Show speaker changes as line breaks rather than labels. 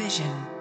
vision.